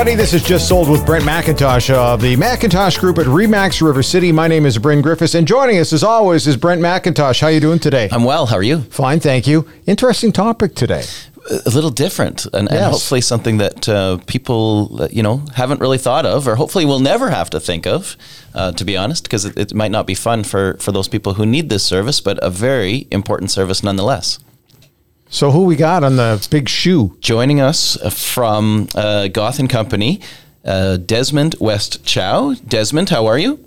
everybody. This is Just Sold with Brent McIntosh of the McIntosh Group at Remax River City. My name is Bryn Griffiths, and joining us as always is Brent McIntosh. How are you doing today? I'm well. How are you? Fine, thank you. Interesting topic today. A little different, and, Yes. and hopefully something that uh, people, uh, you know, haven't really thought of, or hopefully will never have to think of. Uh, to be honest, because it, it might not be fun for for those people who need this service, but a very important service nonetheless. So, who we got on the big shoe? Joining us from uh, Goth and Company, uh, Desmond West Chow. Desmond, how are you?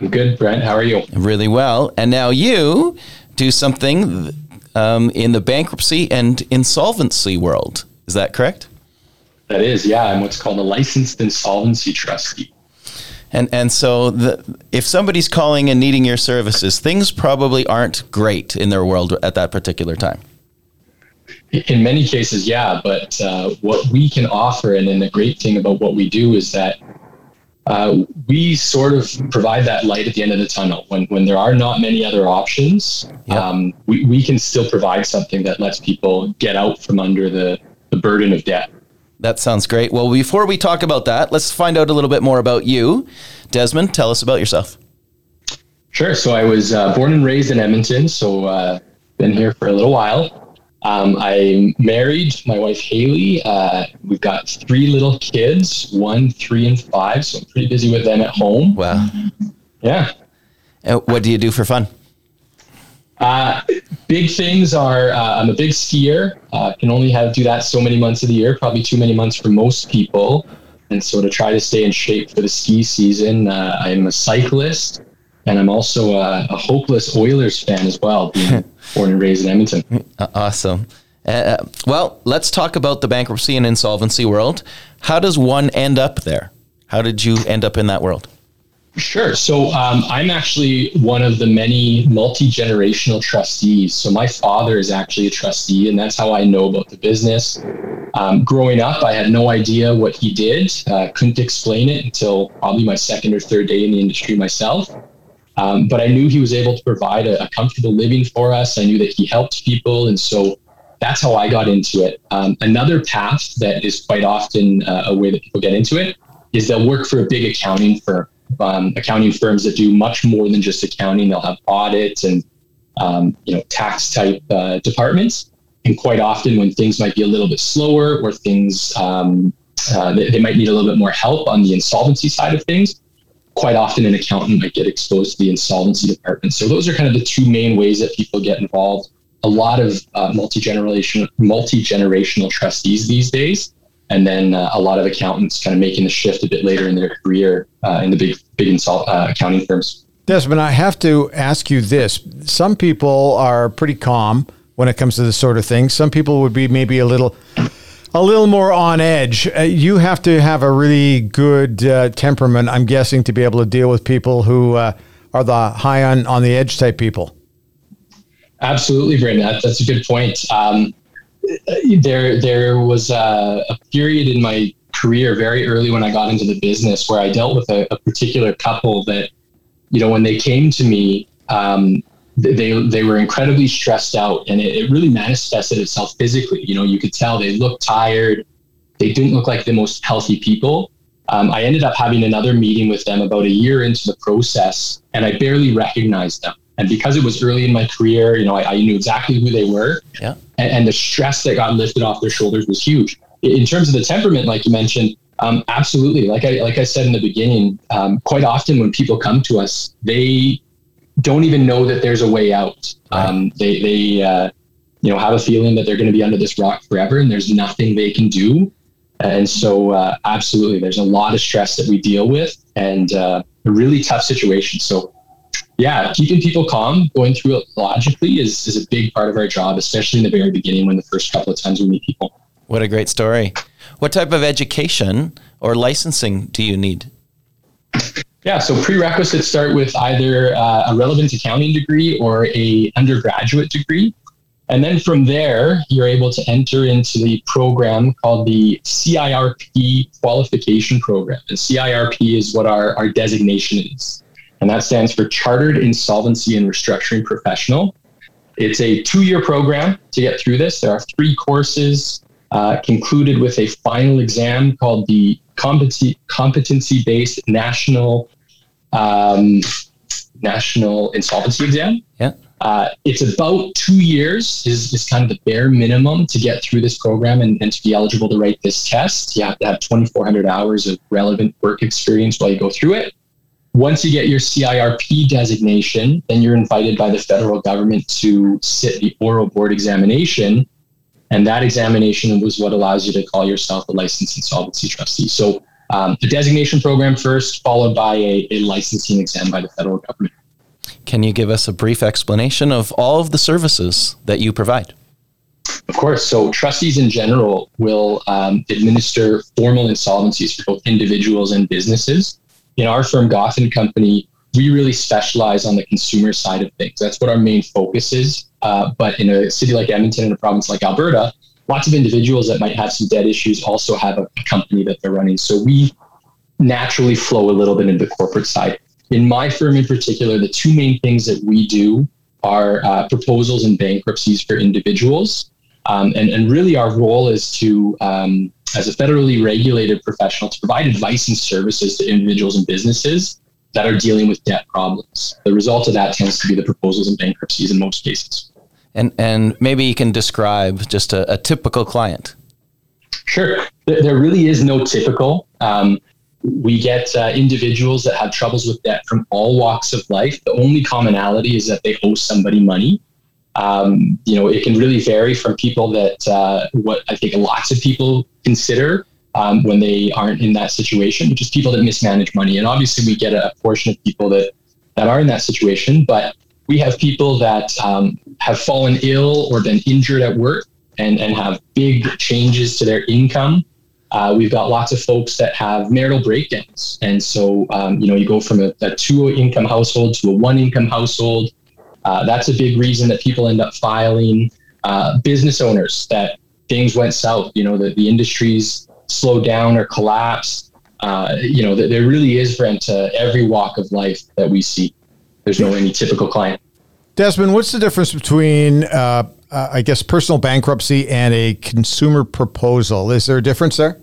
I'm good, Brent. How are you? Really well. And now you do something um, in the bankruptcy and insolvency world. Is that correct? That is, yeah. I'm what's called a licensed insolvency trustee. And and so the, if somebody's calling and needing your services, things probably aren't great in their world at that particular time. In many cases, yeah. But uh, what we can offer, and then the great thing about what we do is that uh, we sort of provide that light at the end of the tunnel. When when there are not many other options, Yeah. um, we, we can still provide something that lets people get out from under the, the burden of debt. That sounds great. Well, before we talk about that, let's find out a little bit more about you. Desmond, tell us about yourself. Sure. So I was uh, born and raised in Edmonton, so uh, been here for a little while. Um, I'm married. My wife Haley. Uh, we've got three little kids, one, three, and five. So I'm pretty busy with them at home. Wow. Yeah. Uh, what do you do for fun? Uh, big things are uh, I'm a big skier. Uh, can only have do that so many months of the year. Probably too many months for most people. And so to try to stay in shape for the ski season, uh, I'm a cyclist, and I'm also a, a hopeless Oilers fan as well, being born and raised in Edmonton. Uh, awesome. Uh, well, let's talk about the bankruptcy and insolvency world. How does one end up there? How did you end up in that world? Sure. So um, I'm actually one of the many multi generational trustees. So my father is actually a trustee, and that's how I know about the business. Um, growing up, I had no idea what he did. Uh, couldn't explain it until probably my second or third day in the industry myself. Um, but I knew he was able to provide a, a comfortable living for us. I knew that he helped people, and so that's how I got into it. Um, another path that is quite often uh, a way that people get into it is they'll work for a big accounting firm um, accounting firms that do much more than just accounting. They'll have audits and um, you know tax type uh, departments. And quite often, when things might be a little bit slower or things um, uh, they, they might need a little bit more help on the insolvency side of things, quite often an accountant might get exposed to the insolvency department. So those are kind of the two main ways that people get involved. A lot of uh, multi generational multi generational trustees these days and then uh, a lot of accountants kind of making the shift a bit later in their career uh, in the big big insol- uh, accounting firms. Desmond, I have to ask you this. Some people are pretty calm when it comes to this sort of thing. Some people would be maybe a little a little more on edge. Uh, you have to have a really good uh, temperament, I'm guessing, to be able to deal with people who uh, are the high on, on the edge type people. Absolutely, Brandon. That, that's a good point. Um, there there was a, a period in my career very early when I got into the business where I dealt with a, a particular couple that, you know, when they came to me, um, they they were incredibly stressed out, and it, it really manifested itself physically. You know, you could tell they looked tired. They didn't look like the most healthy people. Um, I ended up having another meeting with them about a year into the process, and I barely recognized them. And because it was early in my career, you know, I, I knew exactly who they were, Yeah. and, and the stress that got lifted off their shoulders was huge. In in terms of the temperament, like you mentioned, um, absolutely. Like I like I said in the beginning, um, quite often when people come to us, they don't even know that there's a way out. Um, they they uh, you know have a feeling that they're going to be under this rock forever, and there's nothing they can do. And so, uh, absolutely, there's a lot of stress that we deal with, and uh, a really tough situation. So, yeah, keeping people calm, going through it logically is is a big part of our job, especially in the very beginning when the first couple of times we meet people. What a great story. What type of education or licensing do you need? Yeah, so prerequisites start with either uh, a relevant accounting degree or a undergraduate degree. And then from there, you're able to enter into the program called the CIRP qualification program. And CIRP is what our, our designation is. And that stands for Chartered Insolvency and Restructuring Professional. It's a two year program to get through this. There are three courses. uh, concluded with a final exam called the competency competency based national um, national insolvency exam. Yeah. Uh, it's about two years is, is kind of the bare minimum to get through this program and, and to be eligible to write this test. You have to have 2,400 hours of relevant work experience while you go through it. Once you get your CIRP designation, then you're invited by the federal government to sit the oral board examination. And that examination was what allows you to call yourself a licensed insolvency trustee. So um, the designation program first, followed by a, a licensing exam by the federal government. Can you give us a brief explanation of all of the services that you provide? Of course. So, trustees in general will um, administer formal insolvencies for both individuals and businesses. In our firm, Goth and Company, we really specialize on the consumer side of things. That's what our main focus is. Uh, but in a city like Edmonton, in a province like Alberta, lots of individuals that might have some debt issues also have a, a company that they're running. So, we naturally flow a little bit into the corporate side in my firm in particular, the two main things that we do are uh, proposals and bankruptcies for individuals. Um, and, and really, our role is to, um, as a federally regulated professional, to provide advice and services to individuals and businesses that are dealing with debt problems. The result of that tends to be the proposals and bankruptcies in most cases. And, and maybe you can describe just a, a typical client. Sure. There really is no typical. Um, we get uh, individuals that have troubles with debt from all walks of life. The only commonality is that they owe somebody money. Um, you know, it can really vary from people that uh, what I think lots of people consider um, when they aren't in that situation, which is people that mismanage money. And obviously, we get a portion of people that that are in that situation, but we have people that um, have fallen ill or been injured at work and, and have big changes to their income uh, we've got lots of folks that have marital breakdowns. And so, um, you know, you go from a, a two income household to a one income household. Uh, that's a big reason that people end up filing. Uh, business owners that things went south, you know, the, the industries slowed down or collapse. Uh, you know, there really is rent to every walk of life that we see. There's no any typical client. Desmond, what's the difference between uh, uh, I guess, personal bankruptcy and a consumer proposal. Is there a difference there?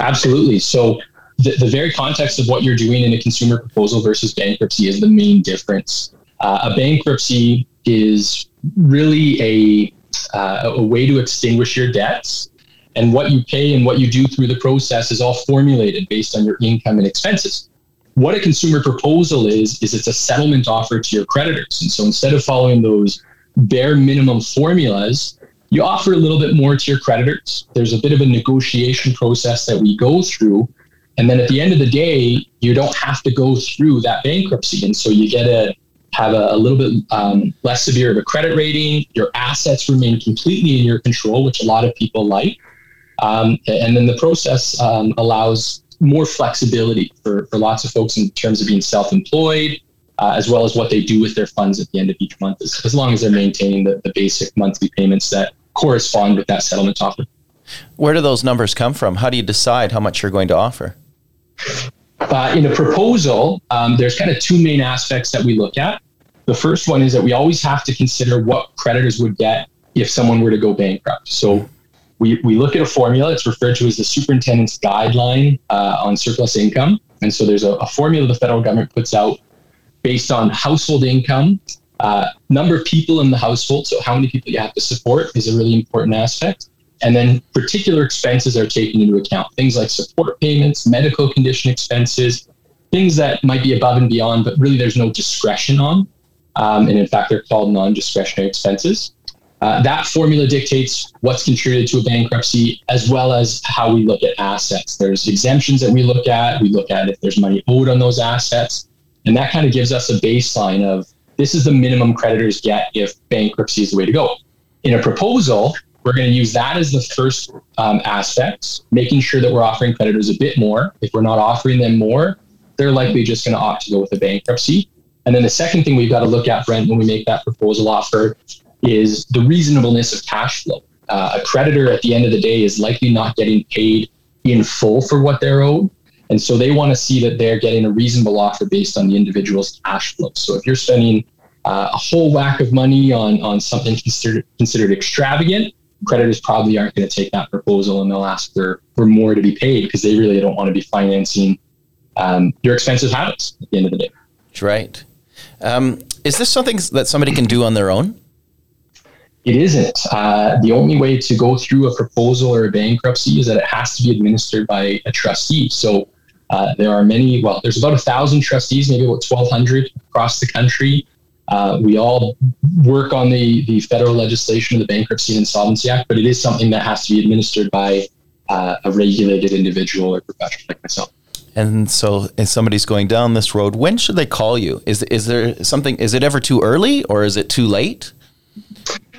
Absolutely. So, the, the very context of what you're doing in a consumer proposal versus bankruptcy is the main difference. Uh, a bankruptcy is really a, uh, a way to extinguish your debts. And what you pay and what you do through the process is all formulated based on your income and expenses. What a consumer proposal is, is it's a settlement offer to your creditors. And so instead of following those bare minimum formulas, you offer a little bit more to your creditors. There's a bit of a negotiation process that we go through. And then at the end of the day, you don't have to go through that bankruptcy. And so you get to have a, a little bit um, less severe of a credit rating. Your assets remain completely in your control, which a lot of people like. Um, and then the process um, allows more flexibility for, for lots of folks in terms of being self employed, uh, as well as what they do with their funds at the end of each month, as, as long as they're maintaining the, the basic monthly payments that correspond with that settlement offer. Where do those numbers come from? How do you decide how much you're going to offer? Uh, in a proposal, um, there's kind of two main aspects that we look at. The first one is that we always have to consider what creditors would get if someone were to go bankrupt. So we, we look at a formula. It's referred to as the superintendent's guideline uh, on surplus income. And so there's a, a formula the federal government puts out based on household income, uh, number of people in the household. So, how many people you have to support is a really important aspect. And then particular expenses are taken into account. Things like support payments, medical condition expenses, things that might be above and beyond, but really there's no discretion on. Um, and in fact, they're called non discretionary expenses. Uh, that formula dictates what's contributed to a bankruptcy as well as how we look at assets. There's exemptions that we look at. We look at if there's money owed on those assets. And that kind of gives us a baseline of this is the minimum creditors get if bankruptcy is the way to go. In a proposal, we're going to use that as the first um, aspect, making sure that we're offering creditors a bit more. If we're not offering them more, they're likely just going to opt to go with a bankruptcy. And then the second thing we've got to look at, Brent, when we make that proposal offer is the reasonableness of cash flow. Uh, a creditor at the end of the day is likely not getting paid in full for what they're owed. And so they want to see that they're getting a reasonable offer based on the individual's cash flow. So if you're spending uh, a whole whack of money on, on something considered, considered extravagant, creditors probably aren't going to take that proposal and they'll ask for, for more to be paid because they really don't want to be financing um, your expensive habits at the end of the day. That's Right. Um, is this something that somebody can do on their own? It isn't. Uh, the only way to go through a proposal or a bankruptcy is that it has to be administered by a trustee. So uh, there are many, well, there's about a thousand trustees, maybe about 1,200 across the country. Uh, we all work on the, the federal legislation of the Bankruptcy and Insolvency Act, but it is something that has to be administered by uh, a regulated individual or professional like myself. And so, if somebody's going down this road, when should they call you? Is is there something? Is it ever too early or is it too late?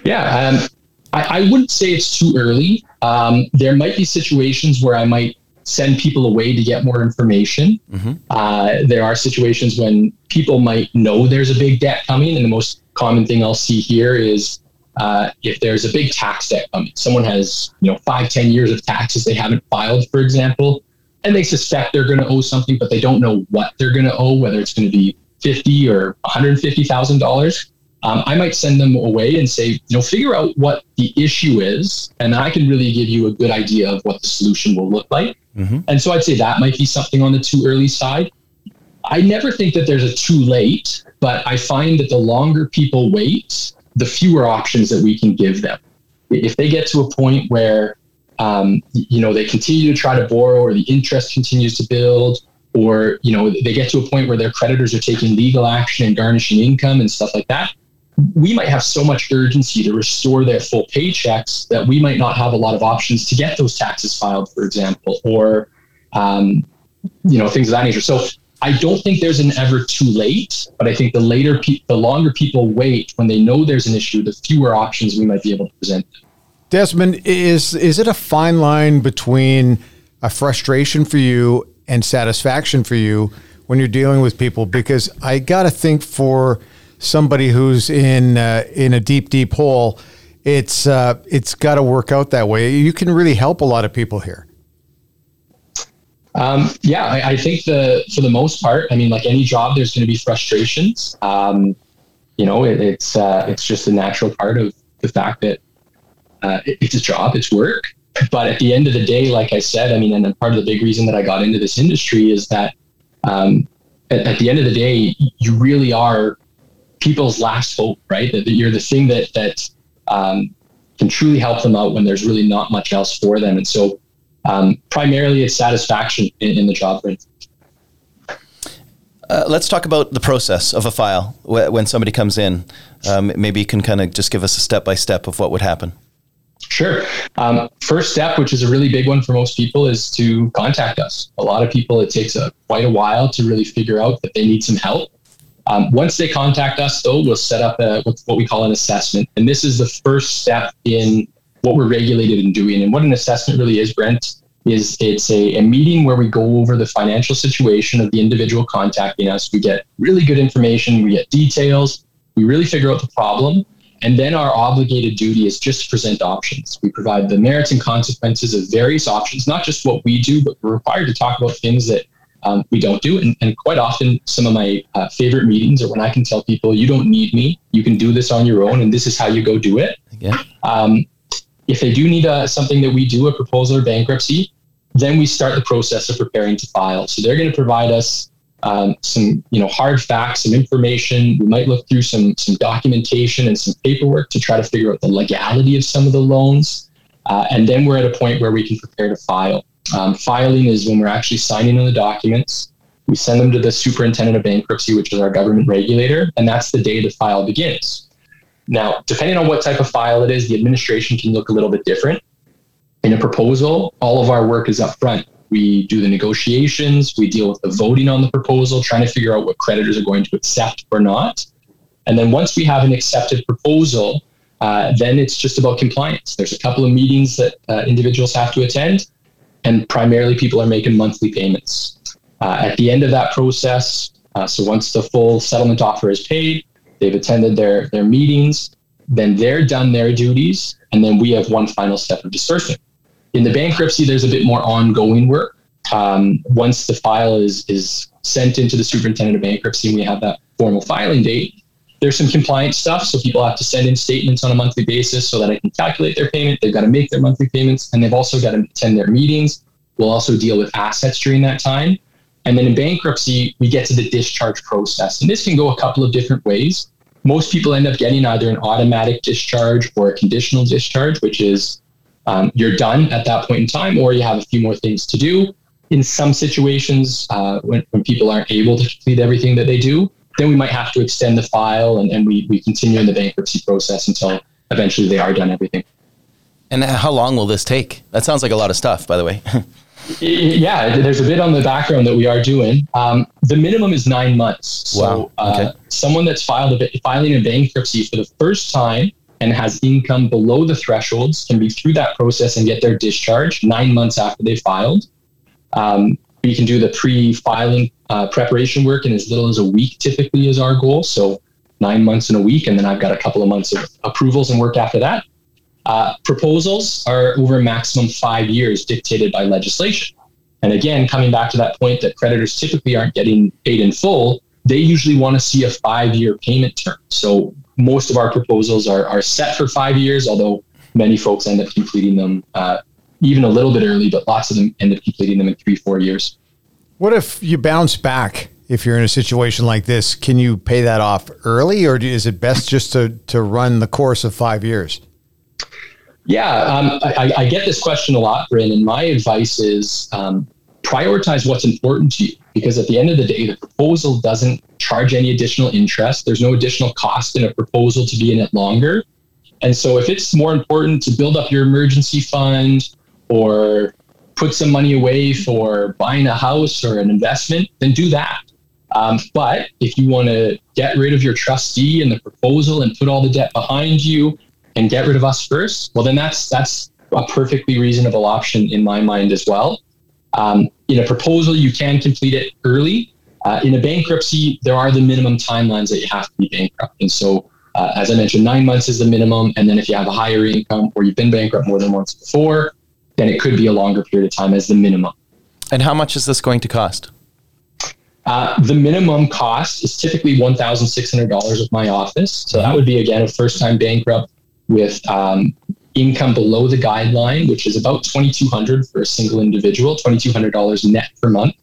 Yeah, um, I, I, wouldn't say it's too early. Um, there might be situations where I might send people away to get more information. Mm-hmm. Uh, there are situations when people might know there's a big debt coming, and the most common thing I'll see here is uh, if there's a big tax debt coming. Someone has you know five, ten years of taxes they haven't filed, for example, and they suspect they're going to owe something, but they don't know what they're going to owe, whether it's going to be fifty or one hundred fifty thousand dollars um, I might send them away and say, you know, figure out what the issue is, and I can really give you a good idea of what the solution will look like. Mm-hmm. And so I'd say that might be something on the too early side. I never think that there's a too late, but I find that the longer people wait, the fewer options that we can give them. If they get to a point where, um, you know, they continue to try to borrow or the interest continues to build, or, you know, they get to a point where their creditors are taking legal action and garnishing income and stuff like that, we might have so much urgency to restore their full paychecks that we might not have a lot of options to get those taxes filed, for example, or um, you know things of that nature. So I don't think there's an ever too late, but I think the later, pe- the longer people wait when they know there's an issue, the fewer options we might be able to present. Desmond, is is it a fine line between a frustration for you and satisfaction for you when you're dealing with people? Because I got to think for somebody who's in uh, in a deep, deep hole, it's uh, it's got to work out that way. You can really help a lot of people here. Um, yeah, I, I, think the for the most part, I mean, like any job, there's going to be frustrations. Um, you know, it, it's uh, it's just a natural part of the fact that uh, it, it's a job, it's work. But at the end of the day, like I said, I mean, and part of the big reason that I got into this industry is that um, at, at, the end of the day, you really are people's last hope, right? That, that you're the thing that that um, can truly help them out when there's really not much else for them. And so, um, primarily, it's satisfaction in, in the job. Uh, let's talk about the process of a file when somebody comes in. Um, maybe you can kind of just give us a step by step of what would happen. Sure. Um, first step, which is a really big one for most people, is to contact us. A lot of people, it takes a, quite a while to really figure out that they need some help. Um, once they contact us, though, we'll set up a, what we call an assessment. And this is the first step in what we're regulated in doing. And what an assessment really is, Brent, is it's a, a meeting where we go over the financial situation of the individual contacting us. We get really good information, we get details, we really figure out the problem. And then our obligated duty is just to present options. We provide the merits and consequences of various options, not just what we do, but we're required to talk about things that um, we don't do. And, and, quite often, some of my uh, favorite meetings are when I can tell people, you don't need me. You can do this on your own, and this is how you go do it. Yeah. Um, if they do need a, uh, something that we do, a proposal or bankruptcy, then we start the process of preparing to file. So they're going to provide us um, some, you know, hard facts, some information. We might look through some some documentation and some paperwork to try to figure out the legality of some of the loans, uh, and then we're at a point where we can prepare to file. Um, filing is when we're actually signing on the documents. We send them to the superintendent of bankruptcy, which is our government regulator, and that's the day the file begins. Now, depending on what type of file it is, the administration can look a little bit different. In a proposal, all of our work is up front. We do the negotiations, we deal with the voting on the proposal, trying to figure out what creditors are going to accept or not. And then once we have an accepted proposal, uh, then it's just about compliance. There's a couple of meetings that uh, individuals have to attend and primarily people are making monthly payments. Uh, at the end of that process, uh, so once the full settlement offer is paid, they've attended their their meetings, then they're done their duties, and then we have one final step of disbursement. In the bankruptcy, there's a bit more ongoing work. Um, once the file is is sent into the superintendent of bankruptcy, and we have that formal filing date, there's some compliance stuff. So people have to send in statements on a monthly basis so that I can calculate their payment. They've got to make their monthly payments and they've also got to attend their meetings. We'll also deal with assets during that time. And then in bankruptcy, we get to the discharge process. And this can go a couple of different ways. Most people end up getting either an automatic discharge or a conditional discharge, which is um, you're done at that point in time, or you have a few more things to do. In some situations, uh, when, when people aren't able to complete everything that they do, then we might have to extend the file and, and we, we continue in the bankruptcy process until eventually they are done everything. And how long will this take? That sounds like a lot of stuff, by the way. yeah, there's a bit on the background that we are doing. Um, the minimum is nine months. So wow. okay. uh, someone that's filed a, filing a bankruptcy for the first time and has income below the thresholds can be through that process and get their discharge nine months after they filed. Um, we can do the pre-filing uh, preparation work in as little as a week. Typically, is our goal. So nine months in a week, and then I've got a couple of months of approvals and work after that. Uh, proposals are over maximum five years, dictated by legislation. And again, coming back to that point that creditors typically aren't getting paid in full, they usually want to see a five-year payment term. So most of our proposals are, are set for five years, although many folks end up completing them uh, even a little bit early, but lots of them end up completing them in three, four years. What if you bounce back? If you're in a situation like this, can you pay that off early, or is it best just to to run the course of five years? Yeah, um, I, I, get this question a lot, Bryn, and my advice is um, prioritize what's important to you because at the end of the day, the proposal doesn't charge any additional interest. There's no additional cost in a proposal to be in it longer. And so if it's more important to build up your emergency fund or put some money away for buying a house or an investment, then do that. Um, but if you want to get rid of your trustee and the proposal and put all the debt behind you and get rid of us first, well, then that's that's a perfectly reasonable option in my mind as well. Um, in a proposal, you can complete it early. Uh, in a bankruptcy, there are the minimum timelines that you have to be bankrupt. And so, uh, as I mentioned, nine months is the minimum. And then if you have a higher income or you've been bankrupt more than once before, then it could be a longer period of time as the minimum. And how much is this going to cost? Uh, the minimum cost is typically $1,600 with my office. So that would be, again, a first time bankrupt with um, income below the guideline, which is about 2200 for a single individual, $2,200 net per month.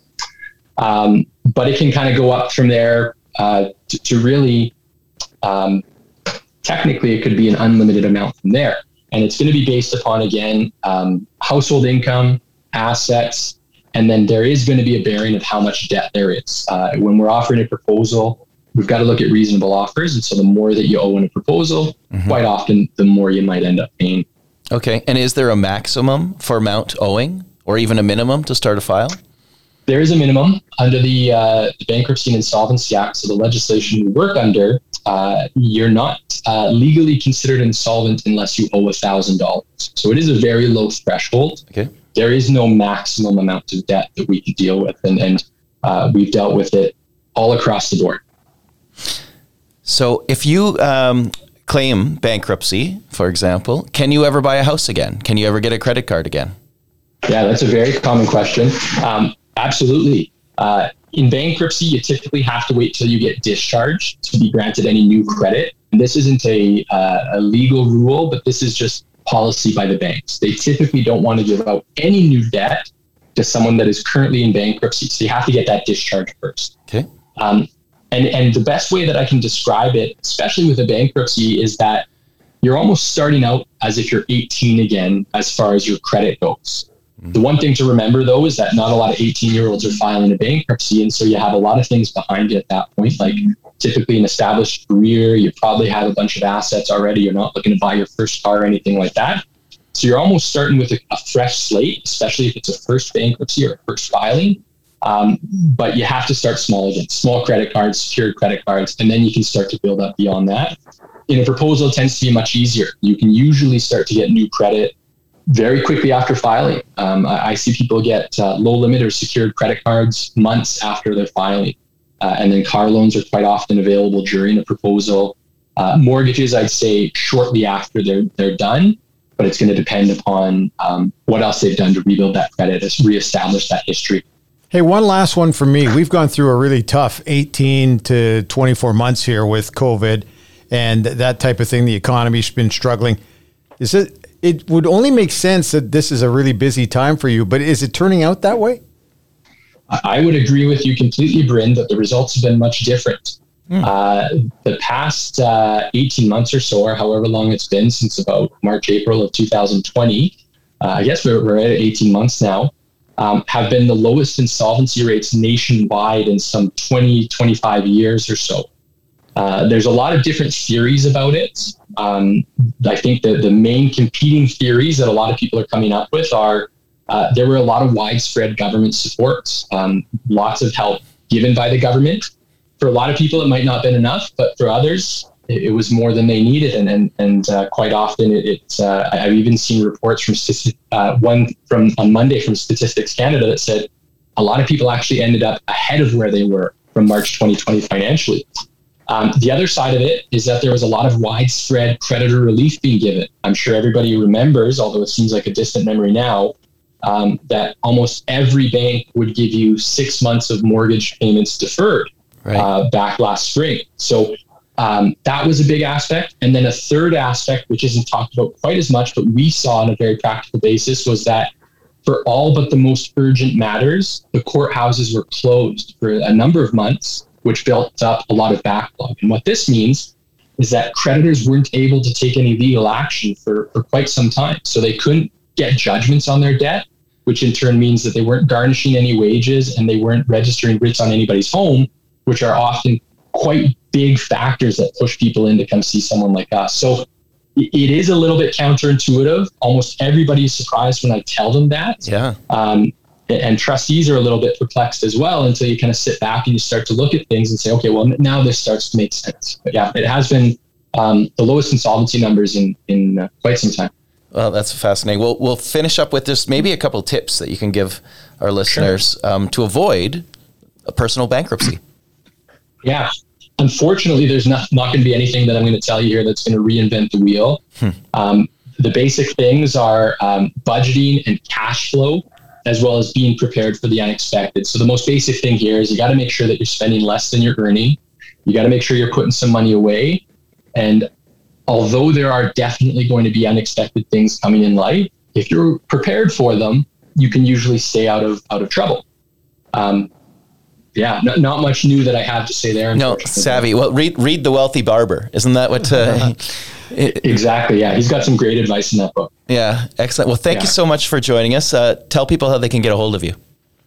Um, but it can kind of go up from there uh, to, to, really, um, technically, it could be an unlimited amount from there. And it's going to be based upon, again, um, household income, assets, and then there is going to be a bearing of how much debt there is. Uh, when we're offering a proposal, we've got to look at reasonable offers. And so the more that you owe in a proposal, mm-hmm. quite often the more you might end up paying. Okay. And is there a maximum for amount owing or even a minimum to start a file? There is a minimum under the, uh, the Bankruptcy and Insolvency Act. So the legislation we work under, uh, you're not uh, legally considered insolvent unless you owe $1,000. So it is a very low threshold. Okay. There is no maximum amount of debt that we can deal with. And, and uh, we've dealt with it all across the board. So if you um, claim bankruptcy, for example, can you ever buy a house again? Can you ever get a credit card again? Yeah, that's a very common question. Um, absolutely. Uh, in bankruptcy, you typically have to wait till you get discharged to be granted any new credit. And this isn't a, uh, a legal rule, but this is just policy by the banks. They typically don't want to give out any new debt to someone that is currently in bankruptcy. So you have to get that discharge first. Okay. Um, and, and the best way that I can describe it, especially with a bankruptcy, is that you're almost starting out as if you're 18 again as far as your credit goes. The one thing to remember though is that not a lot of 18 year olds are filing a bankruptcy. And so you have a lot of things behind you at that point, like typically an established career. You probably have a bunch of assets already. You're not looking to buy your first car or anything like that. So you're almost starting with a, a fresh slate, especially if it's a first bankruptcy or a first filing. Um, but you have to start small again, small credit cards, secured credit cards, and then you can start to build up beyond that. In a proposal, it tends to be much easier. You can usually start to get new credit very quickly after filing. Um, I, I, see people get uh, low limit or secured credit cards months after they're filing. Uh, and then car loans are quite often available during a proposal. Uh, mortgages, I'd say shortly after they're, they're done, but it's going to depend upon um, what else they've done to rebuild that credit, reestablish that history. Hey, one last one for me. We've gone through a really tough 18 to 24 months here with COVID. and that type of thing. The economy's been struggling. Is it? It would only make sense that this is a really busy time for you, but is it turning out that way? I would agree with you completely, Bryn, that the results have been much different. Mm. Uh, the past uh, 18 months or so, or however long it's been since about March, April of 2020, uh, I guess we're, we're at 18 months now, um, have been the lowest insolvency rates nationwide in some 20, 25 years or so. Uh, there's a lot of different theories about it. Um, I think that the main competing theories that a lot of people are coming up with are uh, there were a lot of widespread government support, um, lots of help given by the government. For a lot of people, it might not have been enough, but for others, it, it was more than they needed. And and, and uh, quite often, it, uh, I've even seen reports from uh, one from on Monday from Statistics Canada that said a lot of people actually ended up ahead of where they were from March 2020 financially. Um, the other side of it is that there was a lot of widespread creditor relief being given. I'm sure everybody remembers, although it seems like a distant memory now, um, that almost every bank would give you six months of mortgage payments deferred right. uh, back last spring. So um, that was a big aspect. And then a third aspect, which isn't talked about quite as much, but we saw on a very practical basis, was that for all but the most urgent matters, the courthouses were closed for a number of months which built up a lot of backlog. And what this means is that creditors weren't able to take any legal action for, for quite some time. So they couldn't get judgments on their debt, which in turn means that they weren't garnishing any wages and they weren't registering writs on anybody's home, which are often quite big factors that push people in to come see someone like us. So it is a little bit counterintuitive. Almost everybody is surprised when I tell them that. Yeah. Um, and trustees are a little bit perplexed as well until you kind of sit back and you start to look at things and say, okay, well, now this starts to make sense. But yeah, it has been um, the lowest insolvency numbers in, in uh, quite some time. Well, that's fascinating. We'll, we'll finish up with just maybe a couple tips that you can give our listeners sure. um, to avoid a personal bankruptcy. Yeah. Unfortunately, there's not, not going to be anything that I'm going to tell you here that's going to reinvent the wheel. Hmm. Um, the basic things are um, budgeting and cash flow as well as being prepared for the unexpected. So the most basic thing here is you got to make sure that you're spending less than you're earning. You got to make sure you're putting some money away. And although there are definitely going to be unexpected things coming in life, if you're prepared for them, you can usually stay out of out of trouble. Um, yeah, not, not much new that I have to say there. No, savvy. Well, read read the Wealthy Barber. Isn't that what? Uh, exactly. Yeah, he's got some great advice in that book. Yeah, excellent. Well, thank yeah. you so much for joining us. Uh, tell people how they can get a hold of you.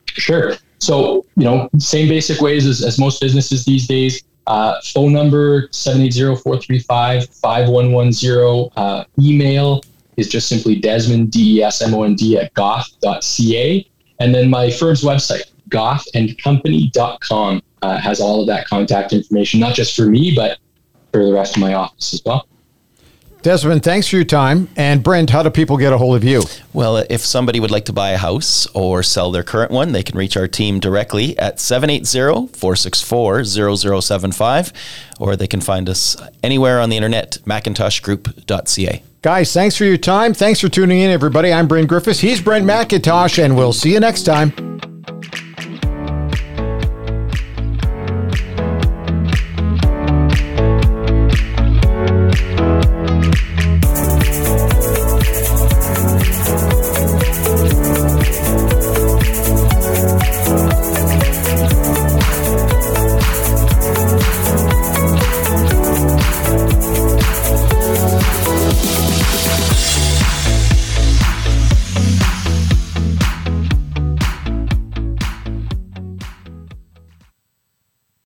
Sure. So, you know, same basic ways as, as most businesses these days. Uh, phone number 780-435-5110. Uh, email is just simply Desmond, D-E-S-M-O-N-D at goth.ca. And then my firm's website, gothandcompany.com, uh, has all of that contact information, not just for me, but for the rest of my office as well. Desmond, thanks for your time. And Brent, how do people get a hold of you? Well, if somebody would like to buy a house or sell their current one, they can reach our team directly at 780 464 0075, or they can find us anywhere on the internet, macintoshgroup.ca. Guys, thanks for your time. Thanks for tuning in, everybody. I'm Brent Griffiths. He's Brent McIntosh, and we'll see you next time.